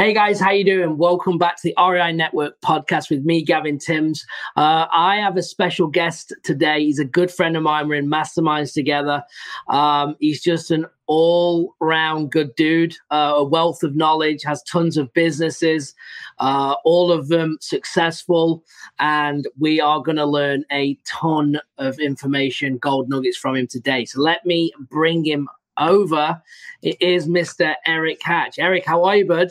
Hey guys, how you doing? Welcome back to the REI Network podcast with me, Gavin Timms. Uh, I have a special guest today. He's a good friend of mine. We're in masterminds together. Um, he's just an all-round good dude, uh, a wealth of knowledge, has tons of businesses, uh, all of them successful, and we are going to learn a ton of information, gold nuggets from him today. So let me bring him over. It is Mr. Eric Hatch. Eric, how are you, bud?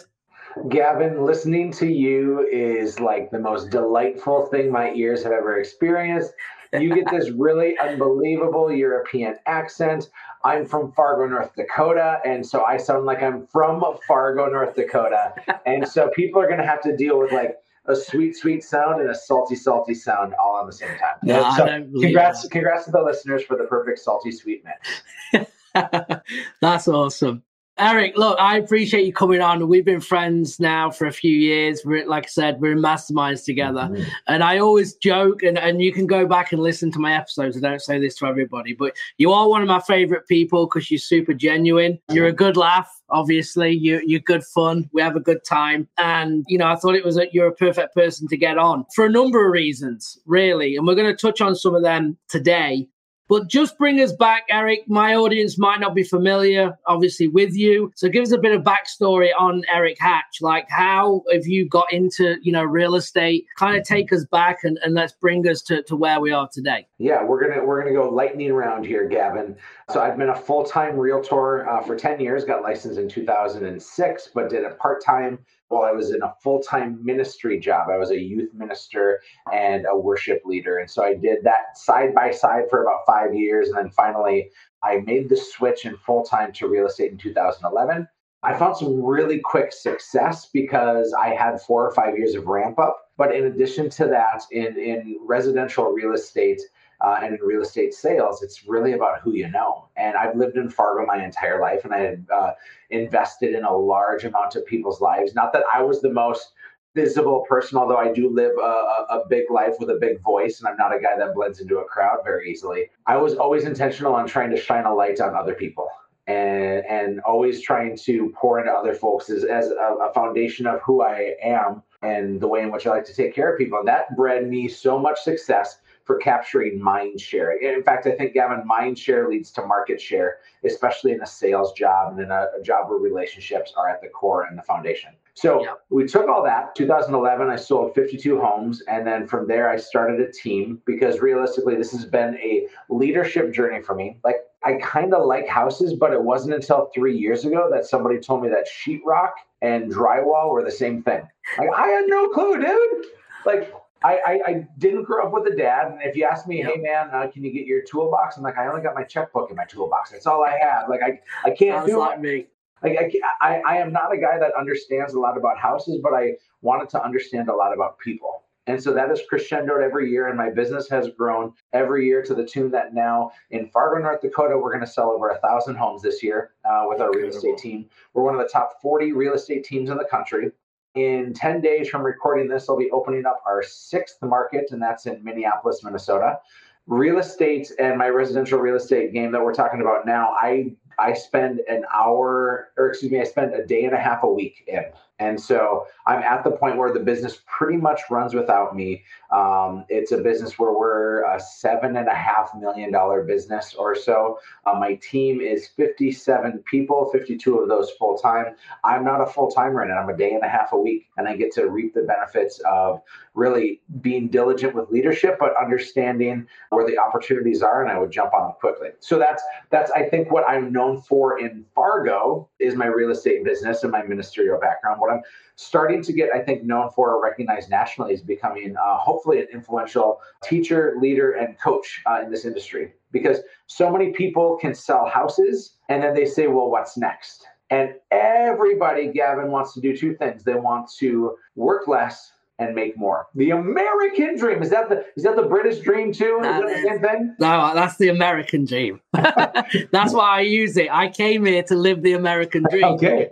Gavin, listening to you is like the most delightful thing my ears have ever experienced. You get this really unbelievable European accent. I'm from Fargo, North Dakota, and so I sound like I'm from Fargo, North Dakota. And so people are going to have to deal with like a sweet, sweet sound and a salty, salty sound all on the same time. No, so congrats, that. congrats to the listeners for the perfect salty sweet mix. That's awesome. Eric, look, I appreciate you coming on. We've been friends now for a few years. We're, like I said, we're in masterminds together. Mm-hmm. And I always joke, and, and you can go back and listen to my episodes. I don't say this to everybody, but you are one of my favorite people because you're super genuine. You're a good laugh. Obviously, you, you're good fun. We have a good time. And, you know, I thought it was a, you're a perfect person to get on for a number of reasons, really. And we're going to touch on some of them today. But just bring us back, Eric. My audience might not be familiar, obviously, with you. So give us a bit of backstory on Eric Hatch. Like, how have you got into, you know, real estate? Kind of take us back and, and let's bring us to, to where we are today. Yeah, we're gonna we're gonna go lightning round here, Gavin. So I've been a full time realtor uh, for ten years. Got licensed in 2006, but did it part time while I was in a full time ministry job. I was a youth minister and a worship leader. And so I did that side by side for about five years. And then finally, I made the switch in full time to real estate in 2011. I found some really quick success because I had four or five years of ramp up. But in addition to that, in, in residential real estate, uh, and in real estate sales, it's really about who you know. And I've lived in Fargo my entire life, and I had uh, invested in a large amount of people's lives. Not that I was the most visible person, although I do live a, a, big life with a big voice, and I'm not a guy that blends into a crowd very easily. I was always intentional on trying to shine a light on other people. And, and always trying to pour into other folks as, as a, a foundation of who I am and the way in which I like to take care of people. And that bred me so much success for capturing mind share. In fact, I think Gavin, mind share leads to market share, especially in a sales job and in a, a job where relationships are at the core and the foundation. So yeah. we took all that. 2011, I sold 52 homes, and then from there, I started a team because realistically, this has been a leadership journey for me. Like I kind of like houses, but it wasn't until three years ago that somebody told me that sheetrock and drywall were the same thing. Like I had no clue, dude. Like I, I, I, didn't grow up with a dad. And if you ask me, hey man, uh, can you get your toolbox? I'm like, I only got my checkbook in my toolbox. That's all I have. Like I, I can't do like me. Like I, I, I am not a guy that understands a lot about houses, but I wanted to understand a lot about people. And so that has crescendoed every year, and my business has grown every year to the tune that now in Fargo, North Dakota, we're going to sell over a thousand homes this year uh, with our real estate team. We're one of the top 40 real estate teams in the country in 10 days from recording this, I'll be opening up our sixth market, and that's in Minneapolis, Minnesota. Real estate and my residential real estate game that we're talking about now, I I spend an hour, or excuse me, I spend a day and a half a week in. And so I'm at the point where the business pretty much runs without me. Um, it's a business where we're a seven and a half million dollar business or so. Uh, my team is 57 people, 52 of those full time. I'm not a full timer and I'm a day and a half a week, and I get to reap the benefits of really being diligent with leadership, but understanding where the opportunities are, and I would jump on them quickly. So that's that's I think what I'm known for in Fargo is my real estate business and my ministerial background. What I'm starting to get, I think, known for or recognized nationally is becoming uh, hopefully an influential teacher, leader, and coach uh, in this industry. Because so many people can sell houses and then they say, well, what's next? And everybody, Gavin, wants to do two things. They want to work less and make more. The American dream is that the is that the British dream too? Is that, that is, the same thing? No, that's the American dream. that's why I use it. I came here to live the American dream. Okay.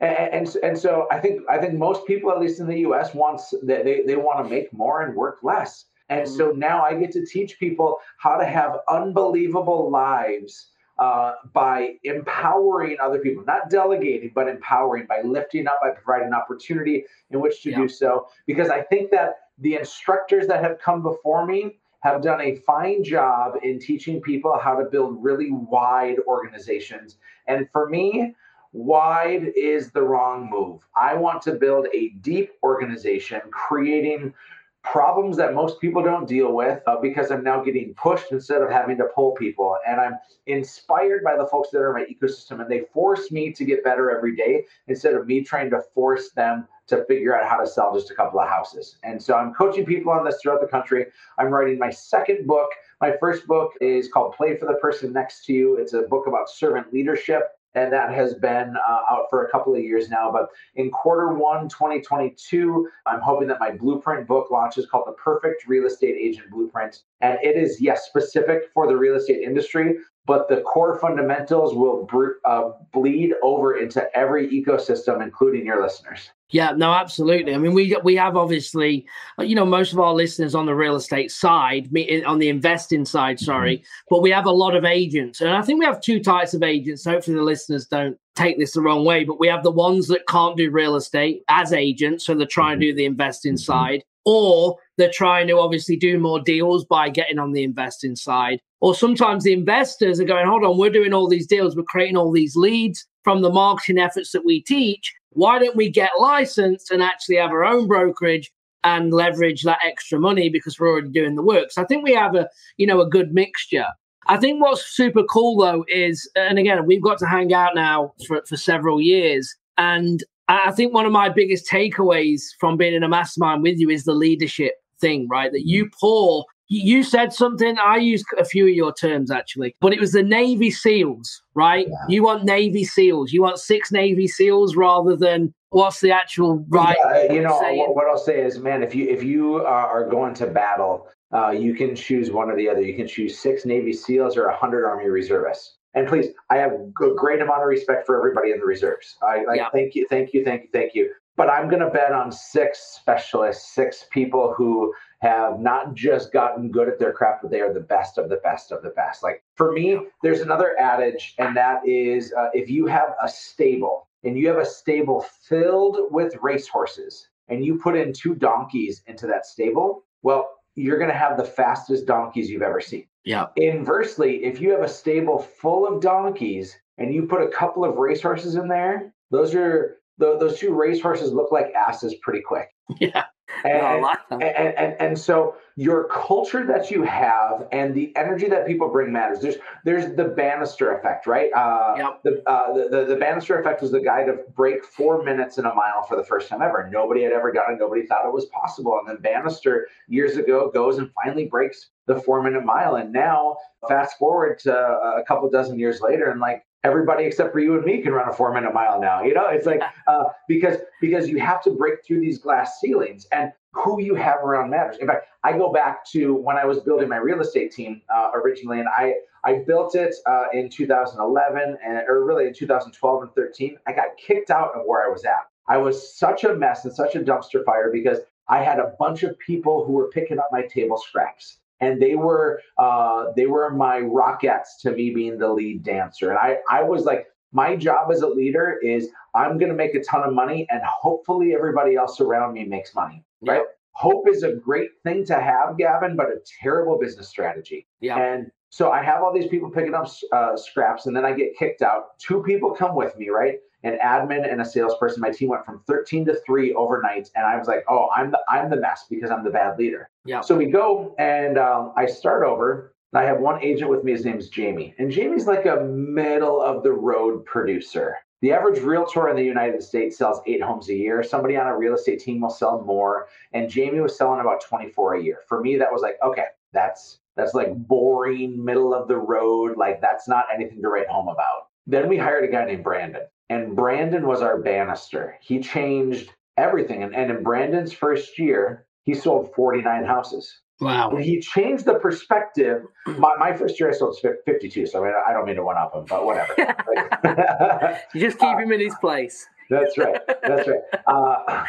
And, and, and so I think I think most people, at least in the U.S., wants they they want to make more and work less. And mm-hmm. so now I get to teach people how to have unbelievable lives uh, by empowering other people, not delegating, but empowering by lifting up, by providing an opportunity in which to yeah. do so. Because I think that the instructors that have come before me have done a fine job in teaching people how to build really wide organizations. And for me, wide is the wrong move. I want to build a deep organization, creating problems that most people don't deal with uh, because I'm now getting pushed instead of having to pull people. And I'm inspired by the folks that are in my ecosystem and they force me to get better every day instead of me trying to force them to figure out how to sell just a couple of houses. And so I'm coaching people on this throughout the country. I'm writing my second book. My first book is called Play for the Person Next to You. It's a book about servant leadership and that has been uh, out for a couple of years now. But in quarter one, 2022, I'm hoping that my blueprint book launches called The Perfect Real Estate Agent Blueprint. And it is, yes, specific for the real estate industry, but the core fundamentals will uh, bleed over into every ecosystem, including your listeners. Yeah, no, absolutely. I mean, we we have obviously, you know, most of our listeners on the real estate side, on the investing side, sorry, mm-hmm. but we have a lot of agents, and I think we have two types of agents. Hopefully, the listeners don't take this the wrong way, but we have the ones that can't do real estate as agents, so they're trying to mm-hmm. do the investing mm-hmm. side, or they're trying to obviously do more deals by getting on the investing side. Or sometimes the investors are going, hold on, we're doing all these deals, we're creating all these leads from the marketing efforts that we teach. Why don't we get licensed and actually have our own brokerage and leverage that extra money because we're already doing the work? So I think we have a, you know, a good mixture. I think what's super cool though is, and again, we've got to hang out now for, for several years. And I think one of my biggest takeaways from being in a mastermind with you is the leadership thing, right? That you pour. You said something. I used a few of your terms actually, but it was the Navy SEALs, right? Yeah. You want Navy SEALs. You want six Navy SEALs rather than what's the actual right? Yeah, you know what I'll say is, man, if you if you are going to battle, uh, you can choose one or the other. You can choose six Navy SEALs or a hundred Army Reservists. And please, I have a great amount of respect for everybody in the reserves. I, I yeah. thank you, thank you, thank you, thank you. But I'm going to bet on six specialists, six people who have not just gotten good at their craft, but they are the best of the best of the best. Like for me, there's another adage, and that is uh, if you have a stable and you have a stable filled with racehorses, and you put in two donkeys into that stable, well, you're going to have the fastest donkeys you've ever seen. Yeah. Inversely, if you have a stable full of donkeys and you put a couple of racehorses in there, those are those two racehorses look like asses pretty quick. Yeah. And, and, and, and so your culture that you have and the energy that people bring matters. There's there's the Bannister effect, right? Uh, yep. the, uh, the, the the Bannister effect was the guy to break four minutes in a mile for the first time ever. Nobody had ever done it. Nobody thought it was possible. And then Bannister years ago goes and finally breaks the four minute mile. And now fast forward to a couple dozen years later, and like everybody except for you and me can run a four minute mile now you know? It's like uh, because because you have to break through these glass ceilings and who you have around matters. In fact i go back to when i was building my real estate team uh, originally and i i built it uh, in 2011 and or really in 2012 and 13 i got kicked out of where i was at. I was such a mess and such a dumpster fire because i had a bunch of people who were picking up my table scraps and they were uh, they were my Rockettes to me being the lead dancer. And I I was like, my job as a leader is I'm going to make a ton of money, and hopefully everybody else around me makes money. Right. Yep. Hope is a great thing to have, Gavin, but a terrible business strategy. Yeah. And so I have all these people picking up uh, scraps, and then I get kicked out. Two people come with me, right? An admin and a salesperson. My team went from 13 to three overnight, and I was like, "Oh, I'm the I'm the mess because I'm the bad leader." Yeah. So we go, and um, I start over. I have one agent with me. His name's Jamie, and Jamie's like a middle of the road producer. The average realtor in the United States sells eight homes a year. Somebody on a real estate team will sell more, and Jamie was selling about 24 a year. For me, that was like, okay, that's that's like boring, middle of the road. Like that's not anything to write home about. Then we hired a guy named Brandon, and Brandon was our Bannister. He changed everything. And, and in Brandon's first year, he sold 49 houses. Wow. And he changed the perspective. My, my first year, I sold 52. So I, mean, I don't mean to one up him, but whatever. you just keep him in his place. That's right. That's right. Uh,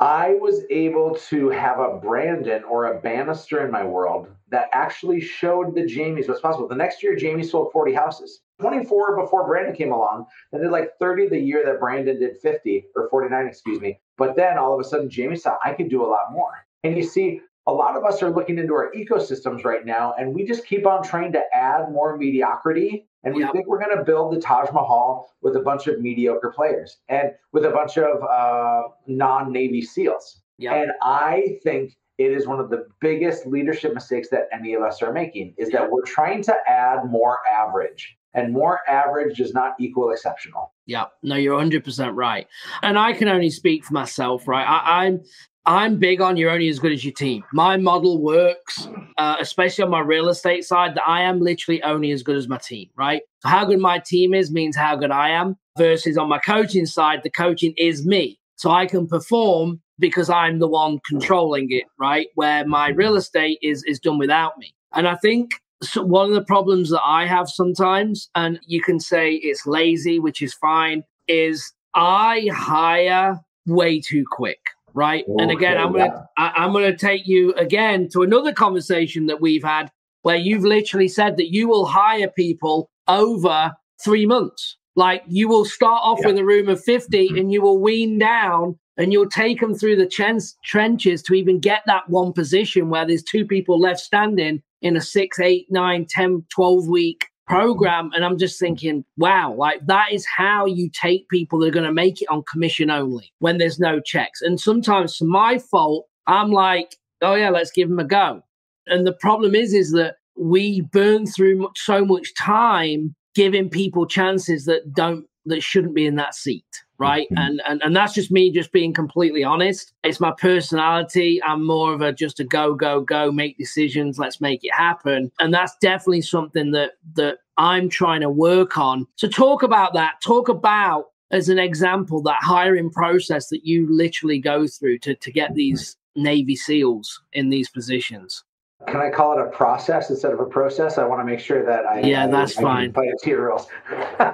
I was able to have a Brandon or a Bannister in my world that actually showed the Jamies what's possible. The next year, Jamie sold 40 houses. 24 before Brandon came along, and did like 30 the year that Brandon did 50 or 49, excuse me. But then all of a sudden, Jamie saw I could do a lot more. And you see, a lot of us are looking into our ecosystems right now, and we just keep on trying to add more mediocrity. And we think we're going to build the Taj Mahal with a bunch of mediocre players and with a bunch of uh, non Navy SEALs. Yep. And I think it is one of the biggest leadership mistakes that any of us are making is that we're trying to add more average and more average does not equal exceptional. Yeah, no, you're 100% right. And I can only speak for myself, right? I, am I'm, big on you're only as good as your team. My model works, uh, especially on my real estate side, that I am literally only as good as my team, right? So how good my team is means how good I am, versus on my coaching side, the coaching is me. So I can perform because I'm the one controlling it, right? Where my real estate is is done without me. And I think so one of the problems that I have sometimes, and you can say it's lazy, which is fine, is I hire way too quick, right? Okay, and again, I'm gonna yeah. I, I'm gonna take you again to another conversation that we've had where you've literally said that you will hire people over three months. Like you will start off yeah. with a room of 50 mm-hmm. and you will wean down and you'll take them through the chen- trenches to even get that one position where there's two people left standing in a six, eight, nine, 10, 12 week program. And I'm just thinking, wow, like that is how you take people that are going to make it on commission only when there's no checks. And sometimes, for my fault, I'm like, oh, yeah, let's give them a go. And the problem is, is that we burn through so much time giving people chances that don't, that shouldn't be in that seat right? Mm-hmm. And, and and that's just me just being completely honest. It's my personality. I'm more of a just a go go go make decisions, let's make it happen. And that's definitely something that that I'm trying to work on. So talk about that. Talk about as an example that hiring process that you literally go through to to get these Navy SEALs in these positions. Can I call it a process instead of a process? I want to make sure that I yeah, that's I, fine. Play rules. uh,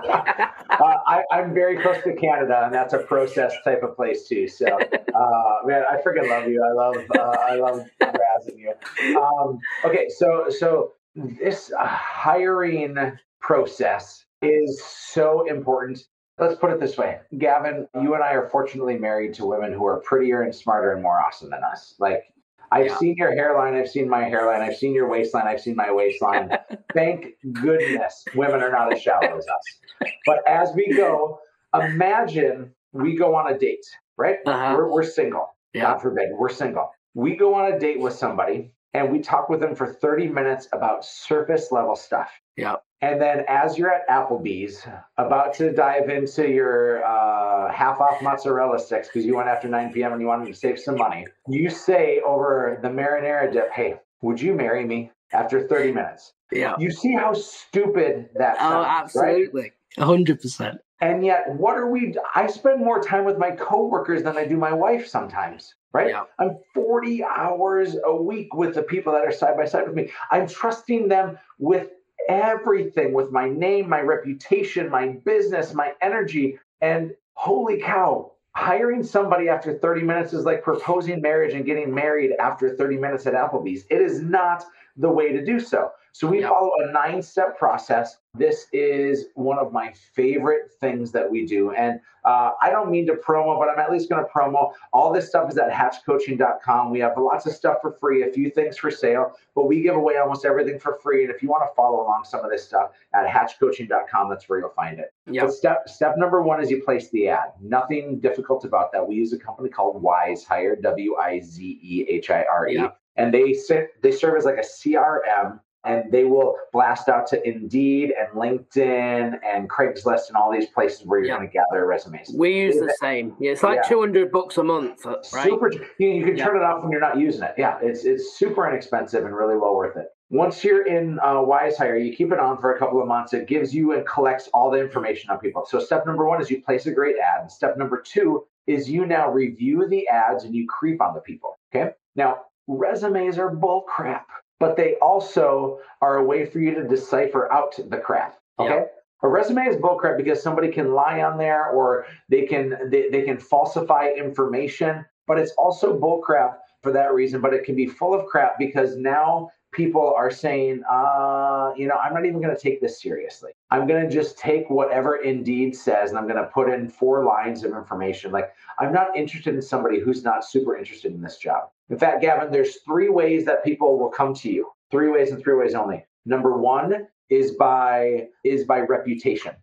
I, am very close to Canada, and that's a process type of place too. So, uh, man, I freaking love you. I love uh, I love razzing you. Um, okay, so so this hiring process is so important. Let's put it this way, Gavin. You and I are fortunately married to women who are prettier and smarter and more awesome than us. Like I've yeah. seen your hairline. I've seen my hairline. I've seen your waistline. I've seen my waistline. Thank goodness women are not as shallow as us. But as we go, imagine we go on a date, right? Uh-huh. We're, we're single. Yeah. God forbid, we're single. We go on a date with somebody and we talk with them for 30 minutes about surface level stuff. Yeah. And then as you're at Applebee's, about to dive into your uh, half off mozzarella sticks because you went after 9 p.m. and you wanted to save some money, you say over the marinara dip, hey, would you marry me after 30 minutes? Yeah. You see how stupid that oh, sounds. Oh, absolutely. Right? 100%. And yet, what are we? I spend more time with my coworkers than I do my wife sometimes, right? Yeah. I'm 40 hours a week with the people that are side by side with me. I'm trusting them with everything with my name, my reputation, my business, my energy. And holy cow, hiring somebody after 30 minutes is like proposing marriage and getting married after 30 minutes at Applebee's. It is not the way to do so. So we yep. follow a nine step process. This is one of my favorite things that we do. And uh, I don't mean to promo, but I'm at least going to promo. All this stuff is at hatchcoaching.com. We have lots of stuff for free, a few things for sale, but we give away almost everything for free. And if you want to follow along some of this stuff at hatchcoaching.com, that's where you'll find it. Yep. step step number one is you place the ad. Nothing difficult about that. We use a company called WizeHire, W I Z E H I R E. And they sit, they serve as like a CRM and they will blast out to Indeed and LinkedIn and Craigslist and all these places where you're yeah. going to gather resumes. We use the same. Yeah, it's like yeah. 200 bucks a month, uh, right? Super. You, you can yeah. turn it off when you're not using it. Yeah, it's it's super inexpensive and really well worth it. Once you're in uh, WizeHire, you keep it on for a couple of months. It gives you and collects all the information on people. So step number one is you place a great ad. and Step number two is you now review the ads and you creep on the people. Okay. Now, resumes are bull crap, but they also are a way for you to decipher out the crap. Okay. A resume is bullcrap because somebody can lie on there or they can they, they can falsify information, but it's also bullcrap for that reason. But it can be full of crap because now people are saying, uh, you know, I'm not even going to take this seriously. I'm going to just take whatever Indeed says and I'm going to put in four lines of information. Like, I'm not interested in somebody who's not super interested in this job. In fact, Gavin, there's three ways that people will come to you. Three ways and three ways only. Number one is by is by reputation.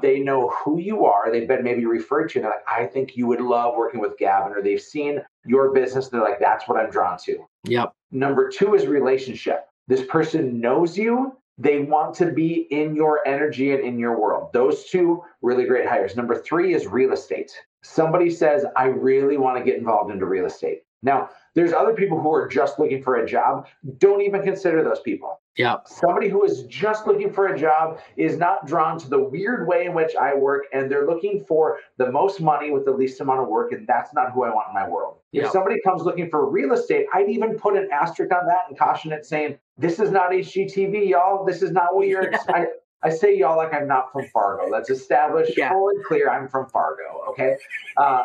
They know who you are. They've been maybe referred to. And they're like, I think you would love working with Gavin, or they've seen your business. they're like, that's what I'm drawn to. Yep. Number two is relationship. This person knows you. They want to be in your energy and in your world. Those two really great hires. Number three is real estate. Somebody says, I really want to get involved into real estate. Now, there's other people who are just looking for a job. Don't even consider those people. Yeah. Somebody who is just looking for a job is not drawn to the weird way in which I work, and they're looking for the most money with the least amount of work, and that's not who I want in my world. If somebody comes looking for real estate, I'd even put an asterisk on that and caution it saying, This is not HGTV, y'all. This is not what you're. I, I say y'all like I'm not from Fargo. Let's establish yeah. full and clear I'm from Fargo. Okay. Uh,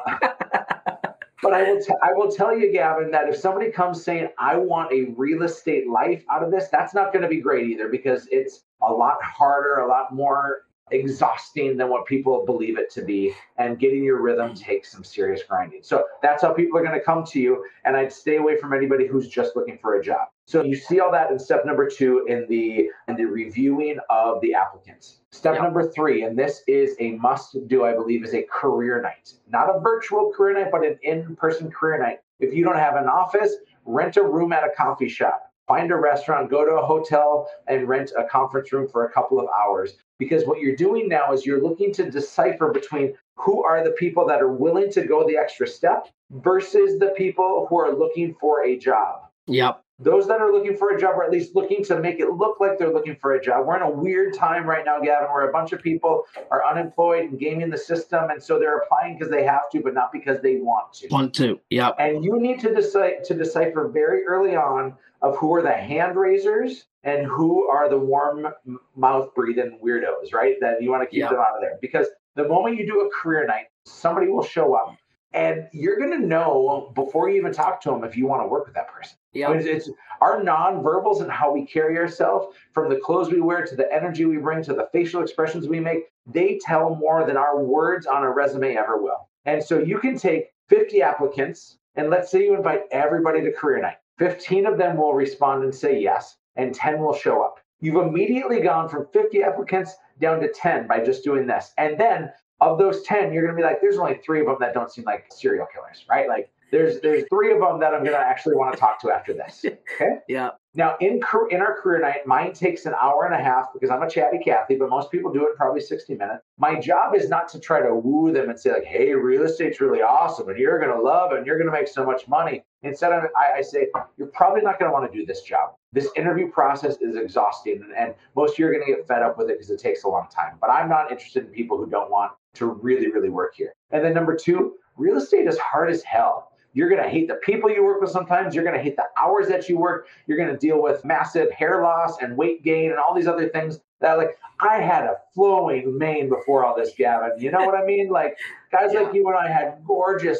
But I will, t- I will tell you, Gavin, that if somebody comes saying, I want a real estate life out of this, that's not going to be great either because it's a lot harder, a lot more exhausting than what people believe it to be. And getting your rhythm takes some serious grinding. So that's how people are going to come to you. And I'd stay away from anybody who's just looking for a job. So you see all that in step number two in the in the reviewing of the applicants. Step yep. number three, and this is a must do, I believe, is a career night. Not a virtual career night, but an in-person career night. If you don't have an office, rent a room at a coffee shop find a restaurant, go to a hotel, and rent a conference room for a couple of hours. Because what you're doing now is you're looking to decipher between who are the people that are willing to go the extra step versus the people who are looking for a job. Yep those that are looking for a job or at least looking to make it look like they're looking for a job. We're in a weird time right now, Gavin, where a bunch of people are unemployed and gaming the system. And so they're applying because they have to, but not because they want to. Want to, yeah. And you need to decide to decipher very early on of who are the hand raisers and who are the warm mouth breathing weirdos, right? That you want to keep them out of there. Because the moment you do a career night, somebody will show up and you're going to know before you even talk to them if you want to work with that person. Yeah, it's, it's our nonverbals and how we carry ourselves, from the clothes we wear to the energy we bring to the facial expressions we make. They tell more than our words on a resume ever will. And so you can take 50 applicants, and let's say you invite everybody to career night. 15 of them will respond and say yes, and 10 will show up. You've immediately gone from 50 applicants down to 10 by just doing this. And then of those 10, you're going to be like, there's only three of them that don't seem like serial killers, right? Like there's there's three of them that I'm going to actually want to talk to after this. Okay. Yeah. Now in in our career night, mine takes an hour and a half because I'm a chatty Cathy, but most people do it in probably 60 minutes. My job is not to try to woo them and say like, "Hey, real estate's really awesome, and you're going to love, it, and you're going to make so much money." Instead, of, I, I say, "You're probably not going to want to do this job. This interview process is exhausting, and, and most of you are going to get fed up with it because it takes a long time. But I'm not interested in people who don't want to really, really work here." And then number two, real estate is hard as hell you're going to hate the people you work with sometimes. You're going to hate the hours that you work. You're going to deal with massive hair loss and weight gain and all these other things that like I had a flowing mane before all this, Gavin. You know what I mean? Like guys yeah. like you and I had gorgeous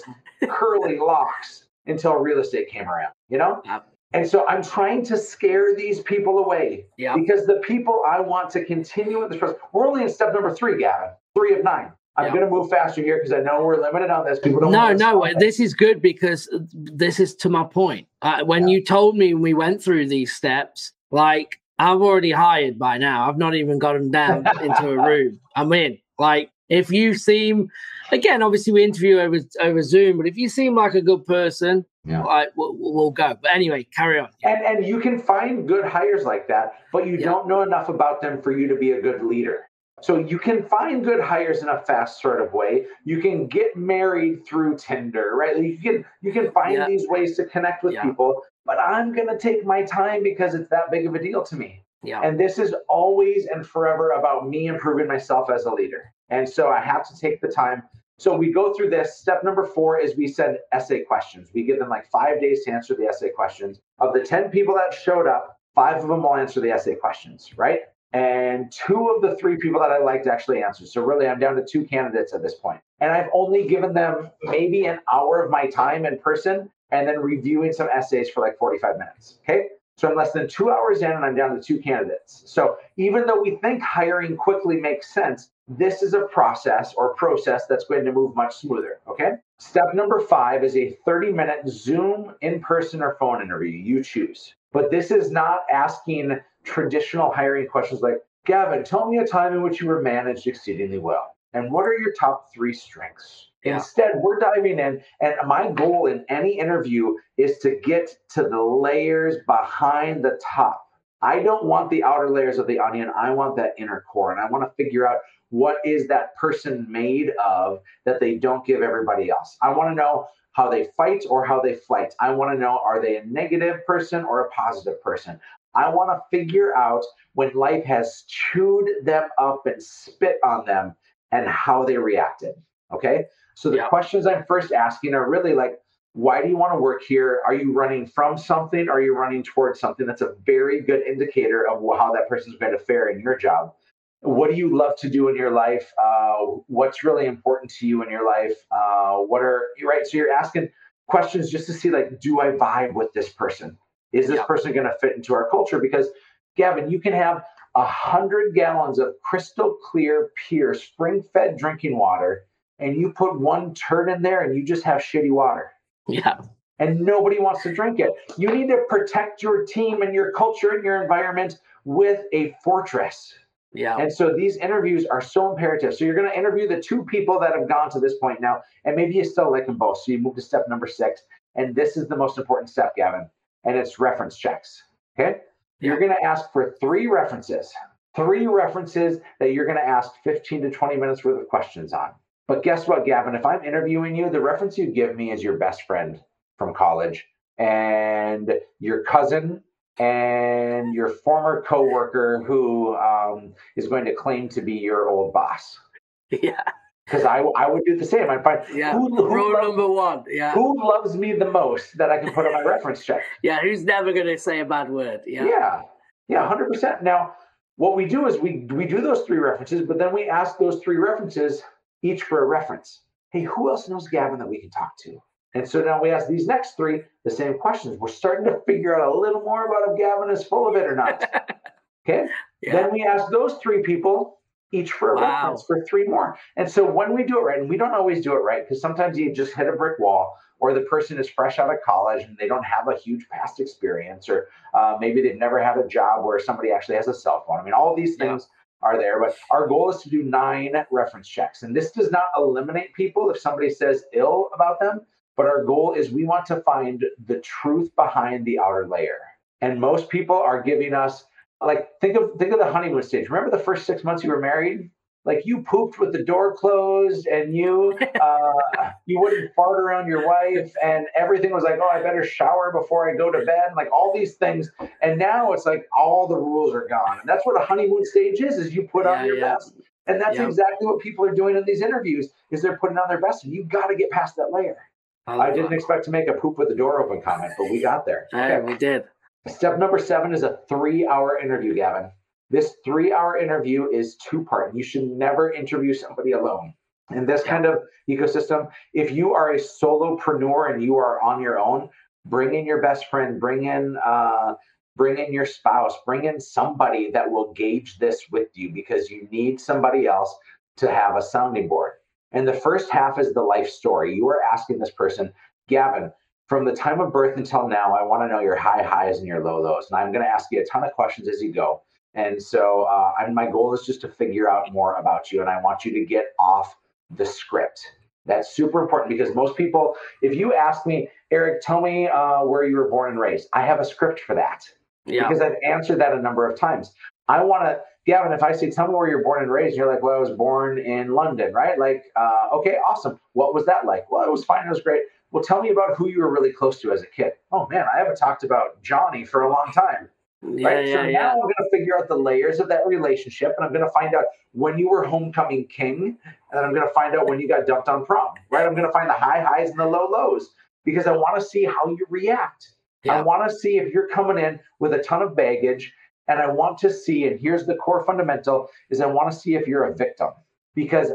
curly locks until real estate came around, you know? Yep. And so I'm trying to scare these people away yep. because the people I want to continue with this process, we're only in step number three, Gavin, three of nine. I'm yeah. going to move faster here because I know we're limited on this. People don't. No, no, this is good because this is to my point. Uh, when yeah. you told me we went through these steps, like I've already hired by now. I've not even got them down into a room. I'm in. Like if you seem, again, obviously we interview over over Zoom, but if you seem like a good person, yeah. Like, we'll, we'll, go. But anyway, carry on. And and you can find good hires like that, but you yeah. don't know enough about them for you to be a good leader. So you can find good hires in a fast sort of way. You can get married through Tinder, right? You can you can find yeah. these ways to connect with yeah. people, but I'm going to take my time because it's that big of a deal to me. Yeah. And this is always and forever about me improving myself as a leader. And so I have to take the time So we go through this. Step number four is we send essay questions. We give them like five days to answer the essay questions. Of the 10 people that showed up, five of them will answer the essay questions, right? And two of the three people that I liked actually answered. So really, I'm down to two candidates at this point. And I've only given them maybe an hour of my time in person and then reviewing some essays for like 45 minutes. Okay. So I'm less than two hours in and I'm down to two candidates. So even though we think hiring quickly makes sense, this is a process or process that's going to move much smoother. Okay. Step number five is a 30 minute Zoom in person or phone interview. You choose. But this is not asking traditional hiring questions like, Gavin, tell me a time in which you were managed exceedingly well. And what are your top three strengths? Yeah. Instead, we're diving in, and my goal in any interview is to get to the layers behind the top. I don't want the outer layers of the onion. I want that inner core, and I want to figure out what is that person made of that they don't give everybody else. I want to know how they fight or how they flight. I want to know are they a negative person or a positive person? I want to figure out when life has chewed them up and spit on them and how they reacted. Okay. So the yeah. questions I'm first asking are really like, why do you want to work here? Are you running from something? Are you running towards something? That's a very good indicator of how that person's going to fare in your job. What do you love to do in your life? Uh, what's really important to you in your life? Uh, what are you right? So you're asking questions just to see like, do I vibe with this person? Is this yeah. person going to fit into our culture? Because Gavin, you can have a hundred gallons of crystal clear, pure, spring-fed drinking water and you put one turd in there and you just have shitty water. Yeah. And nobody wants to drink it. You need to protect your team and your culture and your environment with a fortress. Yeah. And so these interviews are so imperative. So you're going to interview the two people that have gone to this point now, and maybe you still like them both. So you move to step number six. And this is the most important step, Gavin, and it's reference checks. Okay. You're going to ask for three references, three references that you're going to ask 15 to 20 minutes worth of questions on. But guess what, Gavin? If I'm interviewing you, the reference you give me is your best friend from college and your cousin and your former coworker who um, is going to claim to be your old boss. Yeah. Because I, I would do the same. I'd find yeah. who, who Rule loves, number one. Yeah. Who loves me the most that I can put on my reference check? Yeah. Who's never going to say a bad word? Yeah. Yeah. Yeah. Hundred percent. Now, what we do is we we do those three references, but then we ask those three references each for a reference. Hey, who else knows Gavin that we can talk to? And so now we ask these next three the same questions. We're starting to figure out a little more about if Gavin is full of it or not. Okay. Yeah. Then we ask those three people each for a wow. reference for three more. And so when we do it right, and we don't always do it right because sometimes you just hit a brick wall, or the person is fresh out of college and they don't have a huge past experience, or uh, maybe they've never had a job where somebody actually has a cell phone. I mean, all these things are there. But our goal is to do nine reference checks. And this does not eliminate people if somebody says ill about them, but our goal is we want to find the truth behind the outer layer. And most people are giving us like think of think of the honeymoon stage. Remember the first six months you were married? like you pooped with the door closed and you uh, you wouldn't fart around your wife and everything was like oh i better shower before i go to bed like all these things. And now it's like all the rules are gone. And that's what a honeymoon stage is is you put yeah, on your yeah. best. And that's exactly what people are doing in these interviews is they're putting on their best. And you've got to get past that layer. I, I didn't expect to make a poop with the door open comment but we got there. Okay. we did step number seven is a three hour interview gavin this three hour interview is two part. You should never interview somebody alone. In this kind of ecosystem, if you are a solopreneur and you are on your own, bring in your best friend, bring in uh, bring in your spouse, bring in somebody that will gauge this with you because you need somebody else to have a sounding board. And the first half is the life story. You are asking this person, Gavin, from the time of birth until now, I want to know your high highs and your low lows. And I'm going to ask you a ton of questions as you go. And so, uh, and my goal is just to figure out more about you, and I want you to get off the script. That's super important because most people, if you ask me, Eric, tell me uh, where you were born and raised, I have a script for that yeah. because I've answered that a number of times. I want to, Gavin, if I say, tell me where you're born and raised, and you're like, well, I was born in London, right? Like, uh, okay, awesome. What was that like? Well, it was fine. It was great. Well, tell me about who you were really close to as a kid. Oh man, I haven't talked about Johnny for a long time. Yeah, right? yeah, so yeah. now I'm going to figure out the layers of that relationship, and I'm going to find out when you were homecoming king, and I'm going to find out when you got dumped on prom. Right? I'm going to find the high highs and the low lows because I want to see how you react. I want to see if you're coming in with a ton of baggage, and I want to see. And here's the core fundamental: is I want to see if you're a victim because.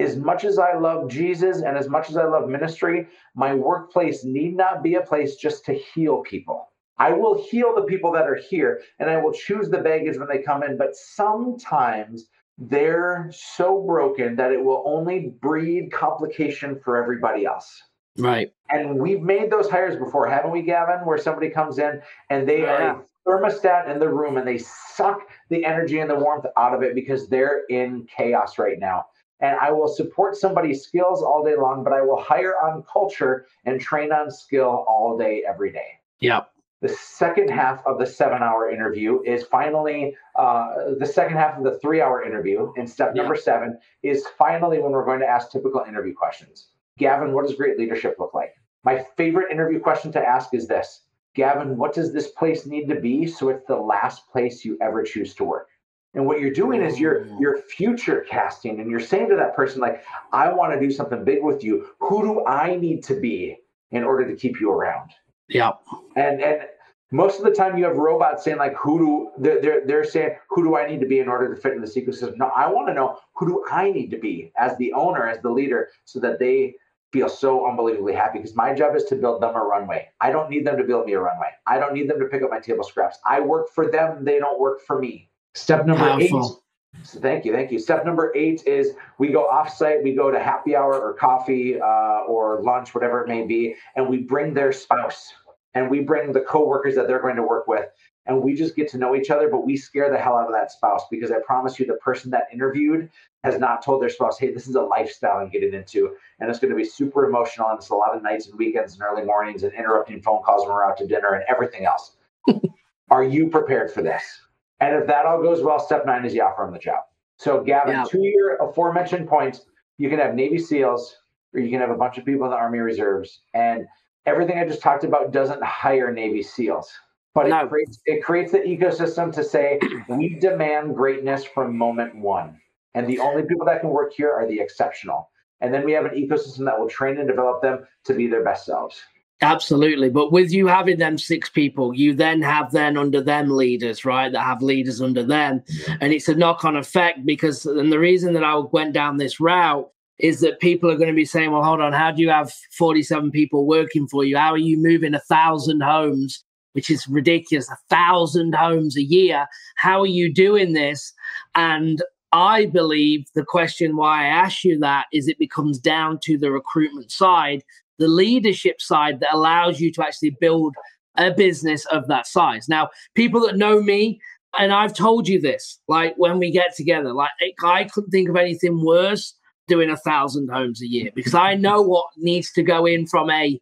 As much as I love Jesus and as much as I love ministry, my workplace need not be a place just to heal people. I will heal the people that are here and I will choose the baggage when they come in. But sometimes they're so broken that it will only breed complication for everybody else. Right. And we've made those hires before, haven't we, Gavin? Where somebody comes in and they Yeah. are a thermostat in the room and they suck the energy and the warmth out of it because they're in chaos right now. And I will support somebody's skills all day long, but I will hire on culture and train on skill all day, every day. Yeah. The second half of the seven hour interview is finally uh, the second half of the three hour interview. And step Yeah. number seven is finally when we're going to ask typical interview questions. Gavin, what does great leadership look like? My favorite interview question to ask is this Gavin, what does this place need to be so it's the last place you ever choose to work? And what you're doing is you're mm. you're future casting and you're saying to that person, like, I want to do something big with you. Who do I need to be in order to keep you around? Yeah. And and most of the time you have robots saying like who do they're, they're they're saying who do I need to be in order to fit in this ecosystem? No, I want to know who do I need to be as the owner, as the leader, so that they feel so unbelievably happy. Because my job is to build them a runway. I don't need them to build me a runway. I don't need them to pick up my table scraps. I work for them. They don't work for me. Step number eight. Powerful. So thank you, thank you. Step number eight is we go offsite, we go to happy hour or coffee uh, or lunch, whatever it may be, and we bring their spouse and we bring the coworkers that they're going to work with, and we just get to know each other. But we scare the hell out of that spouse because I promise you, the person that interviewed has not told their spouse, "Hey, this is a lifestyle I'm getting into, and it's going to be super emotional, and it's a lot of nights and weekends and early mornings and interrupting phone calls when we're out to dinner and everything else." Are you prepared for this? And if that all goes well, step nine is you offer them the job. So, Gavin, Yeah. to your aforementioned points, you can have Navy SEALs or you can have a bunch of people in the Army Reserves. And everything I just talked about doesn't hire Navy SEALs, but No. it, creates, it creates the ecosystem to say, we demand greatness from moment one. And the only people that can work here are the exceptional. And then we have an ecosystem that will train and develop them to be their best selves. Absolutely. But with you having them six people, you then have then under them leaders, right? That have leaders under them. And it's a knock on effect because, and the reason that I went down this route is that people are going to be saying, well, hold on, how do you have 47 people working for you? How are you moving a thousand homes, which is ridiculous, a thousand homes a year? How are you doing this? And I believe the question why I ask you that is it becomes down to the recruitment side the leadership side that allows you to actually build a business of that size. Now, people that know me, and I've told you this, like when we get together, like I couldn't think of anything worse doing a thousand homes a year because I know what needs to go in from a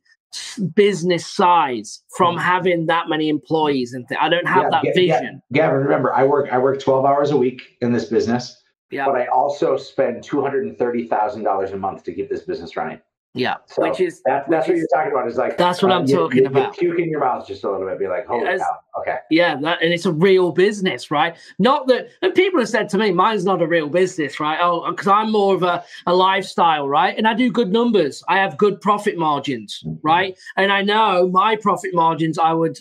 business size from hmm. having that many employees and th- I don't have Yeah, that yeah, yeah. vision. Gavin, remember, I work I work 12 hours a week in this business, Yeah. but I also spend $230,000 a month to keep this business running. Yeah, So which is That, that's which what is- you're talking about. Is like uh, That's what I'm you- talking you- you about. puke in your mouth just a little bit. Be like, holy Yes. cow. Okay. Yeah, that, and it's a real business, right? Not that, and people have said to me, mine's not a real business, right? Oh, because I'm more of a, a lifestyle, right? And I do good numbers. I have good profit margins, right? And I know my profit margins, I would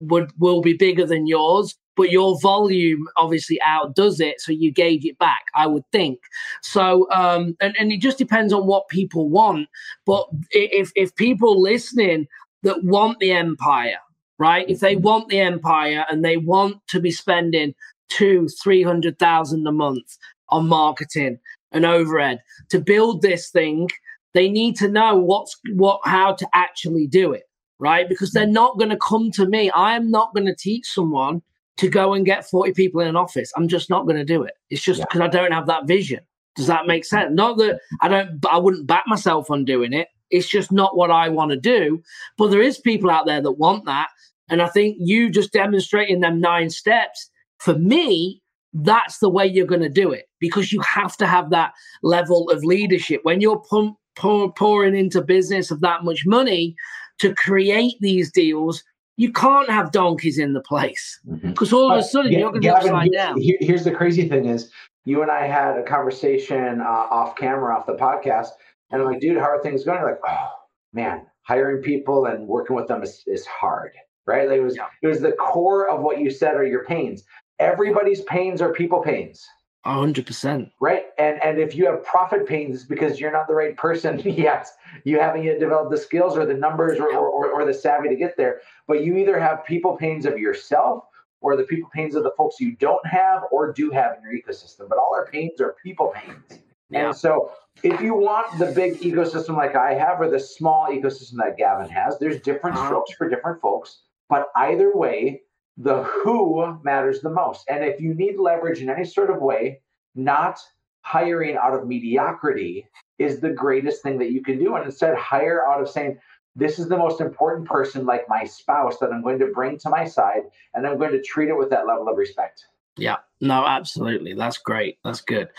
would will be bigger than yours, but your volume obviously outdoes it, so you gauge it back. I would think so, um, and and it just depends on what people want. But if if people listening that want the empire right? If they want the empire and they want to be spending two, three hundred thousand a month on marketing and overhead to build this thing, they need to know what's what how to actually do it, right? Because they're not going to come to me. I am not going to teach someone to go and get 40 people in an office. I'm just not going to do it. It's just Yeah. because I don't have that vision. Does that make sense? Not that I don't I wouldn't back myself on doing it. It's just not what I want to do. But there is people out there that want that. And I think you just demonstrating them nine steps, for me, that's the way you're going to do it because you have to have that level of leadership. When you're pump, pour, pouring into business of that much money to create these deals, you can't have donkeys in the place because mm-hmm. all of a sudden uh, you're going to be upside down. here's the crazy thing is you and I had a conversation uh, off camera, off the podcast, and I'm like, dude, how are things going? You're like, oh man, hiring people and working with them is, is hard, right? Like it was yeah. it was the core of what you said are your pains. Everybody's pains are people pains hundred percent. Right. And and if you have profit pains because you're not the right person, yet, you haven't yet developed the skills or the numbers or, or, or the savvy to get there. But you either have people pains of yourself or the people pains of the folks you don't have or do have in your ecosystem. But all our pains are people pains. Yeah. And so if you want the big ecosystem like I have or the small ecosystem that Gavin has, there's different uh-huh. strokes for different folks. But either way, the who matters the most. And if you need leverage in any sort of way, not hiring out of mediocrity is the greatest thing that you can do. And instead, hire out of saying, this is the most important person, like my spouse, that I'm going to bring to my side, and I'm going to treat it with that level of respect. Yeah, no, absolutely. That's great. That's good.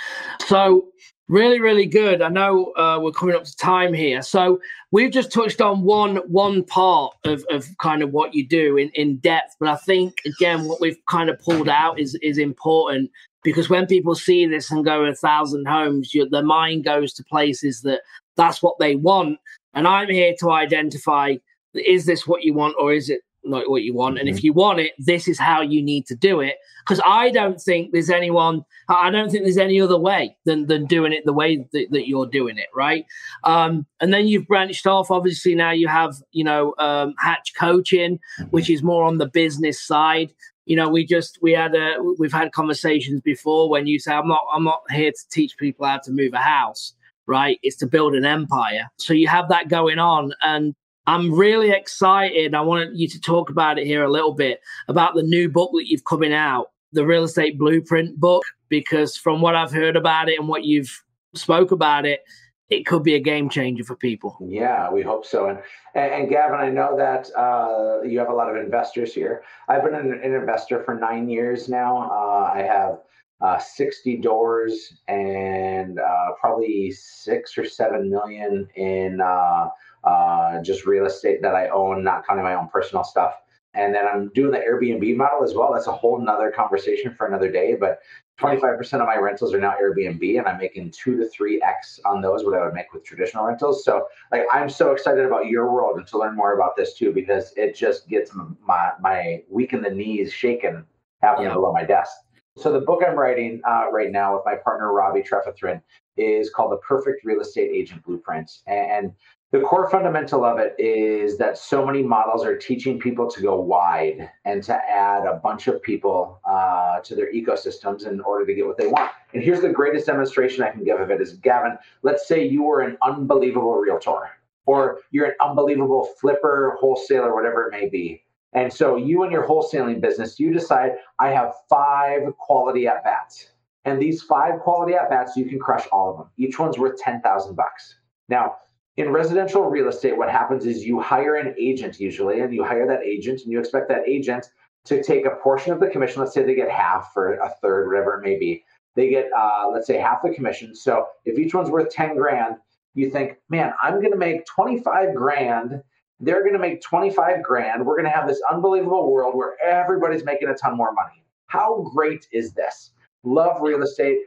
So, really, really good. I know uh, we're coming up to time here. So, we've just touched on one one part of, of kind of what you do in, in depth, but I think again, what we've kind of pulled out is is important because when people see this and go a thousand homes, your, their mind goes to places that that's what they want. And I'm here to identify: is this what you want, or is it like what you want. Mm-hmm. And if mm-hmm. you want it, this is how you need to do it. Because I don't think there's anyone, I don't think there's any other way than, than doing it the way that, that you're doing it, right? Um, and then you've branched off. Obviously, now you have, you know, um, Hatch Coaching, mm-hmm. which is more on the business side. You know, we just we had a we've had conversations before when you say I'm not I'm not here to teach people how to move a house right? It's to build an empire. So you have that going on. And I'm really excited. I want you to talk about it here a little bit about the new book that you've coming out, the real estate blueprint book, because from what I've heard about it and what you've spoke about it, it could be a game changer for people. Yeah, we hope so. And and, and Gavin, I know that uh, you have a lot of investors here. I've been an, an investor for nine years now. Uh, I have uh, 60 doors and uh, probably six or seven million in uh, uh, just real estate that I own, not counting my own personal stuff. And then I'm doing the Airbnb model as well. That's a whole nother conversation for another day. But 25% of my rentals are now Airbnb, and I'm making two to three X on those what I would make with traditional rentals. So, like, I'm so excited about your world and to learn more about this too, because it just gets my my weak in the knees shaken happening yeah. below my desk. So, the book I'm writing uh, right now with my partner Robbie Trefethrin is called The Perfect Real Estate Agent Blueprint, and the core fundamental of it is that so many models are teaching people to go wide and to add a bunch of people uh, to their ecosystems in order to get what they want. And here's the greatest demonstration I can give of it is Gavin, let's say you were an unbelievable realtor or you're an unbelievable flipper, wholesaler, whatever it may be. And so you and your wholesaling business, you decide I have five quality at bats. And these five quality at bats, you can crush all of them. Each one's worth 10,000 bucks. Now, in residential real estate, what happens is you hire an agent usually, and you hire that agent, and you expect that agent to take a portion of the commission. Let's say they get half or a third, whatever it may be. They get, uh, let's say, half the commission. So if each one's worth 10 grand, you think, man, I'm going to make 25 grand. They're going to make 25 grand. We're going to have this unbelievable world where everybody's making a ton more money. How great is this? Love real estate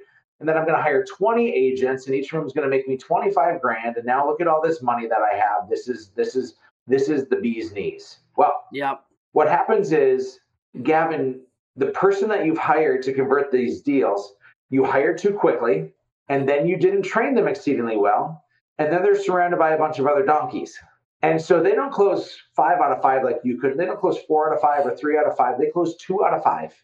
and then I'm going to hire 20 agents, and each of them is going to make me 25 grand. And now look at all this money that I have. This is this is this is the bee's knees. Well, yeah. What happens is, Gavin, the person that you've hired to convert these deals, you hired too quickly, and then you didn't train them exceedingly well, and then they're surrounded by a bunch of other donkeys. And so they don't close five out of five like you could. They don't close four out of five or three out of five. They close two out of five.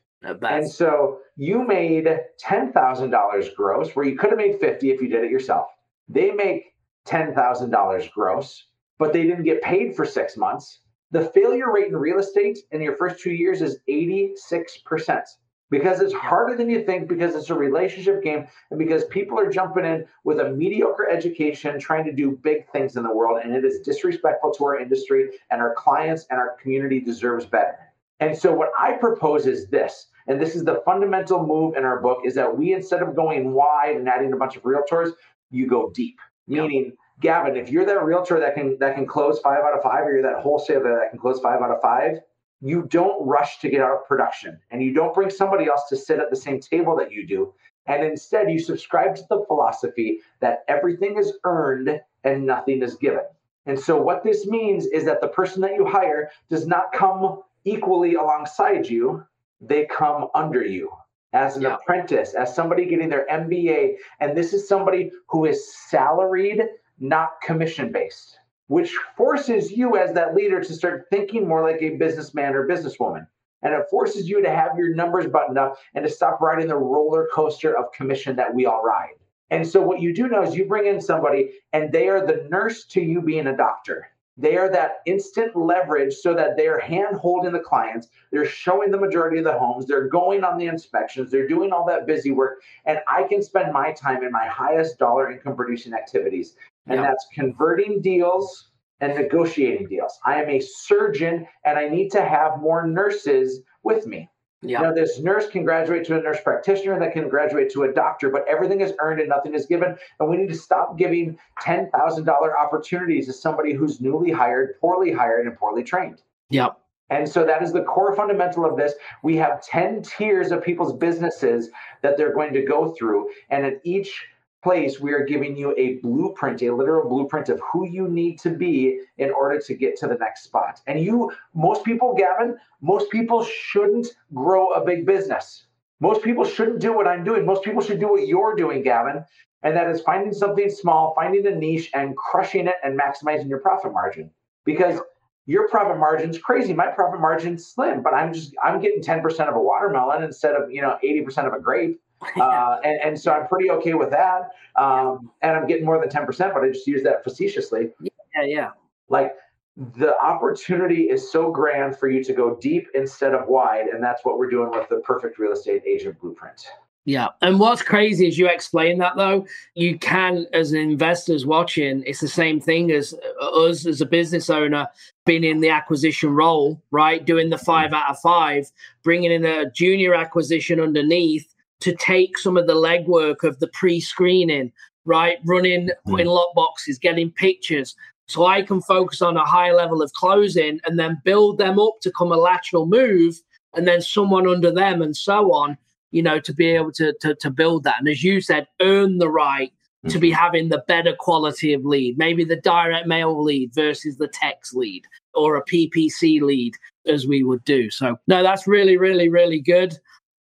And so you made $10,000 gross where you could have made 50 if you did it yourself. They make $10,000 gross, but they didn't get paid for 6 months. The failure rate in real estate in your first 2 years is 86% because it's harder than you think because it's a relationship game and because people are jumping in with a mediocre education trying to do big things in the world and it is disrespectful to our industry and our clients and our community deserves better. And so what I propose is this, and this is the fundamental move in our book, is that we instead of going wide and adding a bunch of realtors, you go deep. Meaning, Gavin, if you're that realtor that can that can close five out of five, or you're that wholesaler that can close five out of five, you don't rush to get out of production and you don't bring somebody else to sit at the same table that you do. And instead, you subscribe to the philosophy that everything is earned and nothing is given. And so, what this means is that the person that you hire does not come equally alongside you, they come under you as an yeah. apprentice, as somebody getting their MBA. And this is somebody who is salaried, not commission based, which forces you as that leader to start thinking more like a businessman or businesswoman. And it forces you to have your numbers buttoned up and to stop riding the roller coaster of commission that we all ride. And so, what you do know is you bring in somebody and they are the nurse to you being a doctor. They are that instant leverage so that they're hand holding the clients. They're showing the majority of the homes. They're going on the inspections. They're doing all that busy work. And I can spend my time in my highest dollar income producing activities. And that's converting deals and negotiating deals. I am a surgeon and I need to have more nurses with me. Yeah. You know, this nurse can graduate to a nurse practitioner that can graduate to a doctor, but everything is earned and nothing is given. And we need to stop giving $10,000 opportunities to somebody who's newly hired, poorly hired, and poorly trained. Yep. And so that is the core fundamental of this. We have 10 tiers of people's businesses that they're going to go through. And at each place, we are giving you a blueprint, a literal blueprint of who you need to be in order to get to the next spot. And you, most people, Gavin, most people shouldn't grow a big business. Most people shouldn't do what I'm doing. Most people should do what you're doing, Gavin. And that is finding something small, finding a niche, and crushing it and maximizing your profit margin. Because your profit margin's crazy. My profit margin's slim, but I'm just I'm getting 10% of a watermelon instead of you know 80% of a grape. Uh, and, and so I'm pretty okay with that. Um, and I'm getting more than 10%, but I just use that facetiously. Yeah, yeah. Like the opportunity is so grand for you to go deep instead of wide. And that's what we're doing with the perfect real estate agent blueprint. Yeah. And what's crazy is you explain that though, you can, as an investors watching, it's the same thing as us as a business owner being in the acquisition role, right? Doing the five out of five, bringing in a junior acquisition underneath to take some of the legwork of the pre-screening, right? Running, putting mm. lock boxes, getting pictures. So I can focus on a high level of closing and then build them up to come a lateral move and then someone under them and so on, you know, to be able to, to, to build that. And as you said, earn the right to be mm. having the better quality of lead, maybe the direct mail lead versus the text lead or a PPC lead as we would do. So no, that's really, really, really good.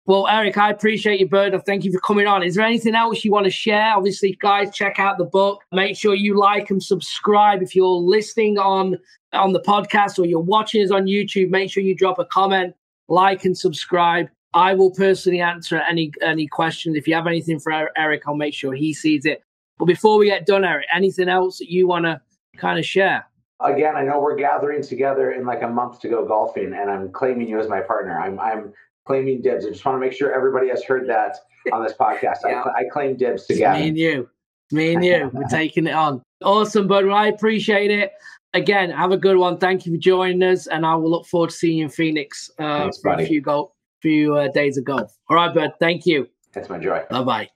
Well, Eric, I appreciate you, Bird. Thank you for coming on. Is there anything else you want to share? Obviously, guys, check out the book. Make sure you like and subscribe. If you're listening on on the podcast or you're watching us on YouTube, make sure you drop a comment, like and subscribe. I will personally answer any any questions. If you have anything for Eric, I'll make sure he sees it. But before we get done, Eric, anything else that you want to kind of share? Again, I know we're gathering together in like a month to go golfing, and I'm claiming you as my partner. I'm I'm claiming dibs. I just want to make sure everybody has heard that on this podcast. yeah. I, I, claim dibs together. Me and you. Me and you. We're taking it on. Awesome, bud. I appreciate it. Again, have a good one. Thank you for joining us, and I will look forward to seeing you in Phoenix uh, Thanks, for buddy. a few, go- few uh, days of golf. All right, bud. Thank you. That's my joy. Bye bye.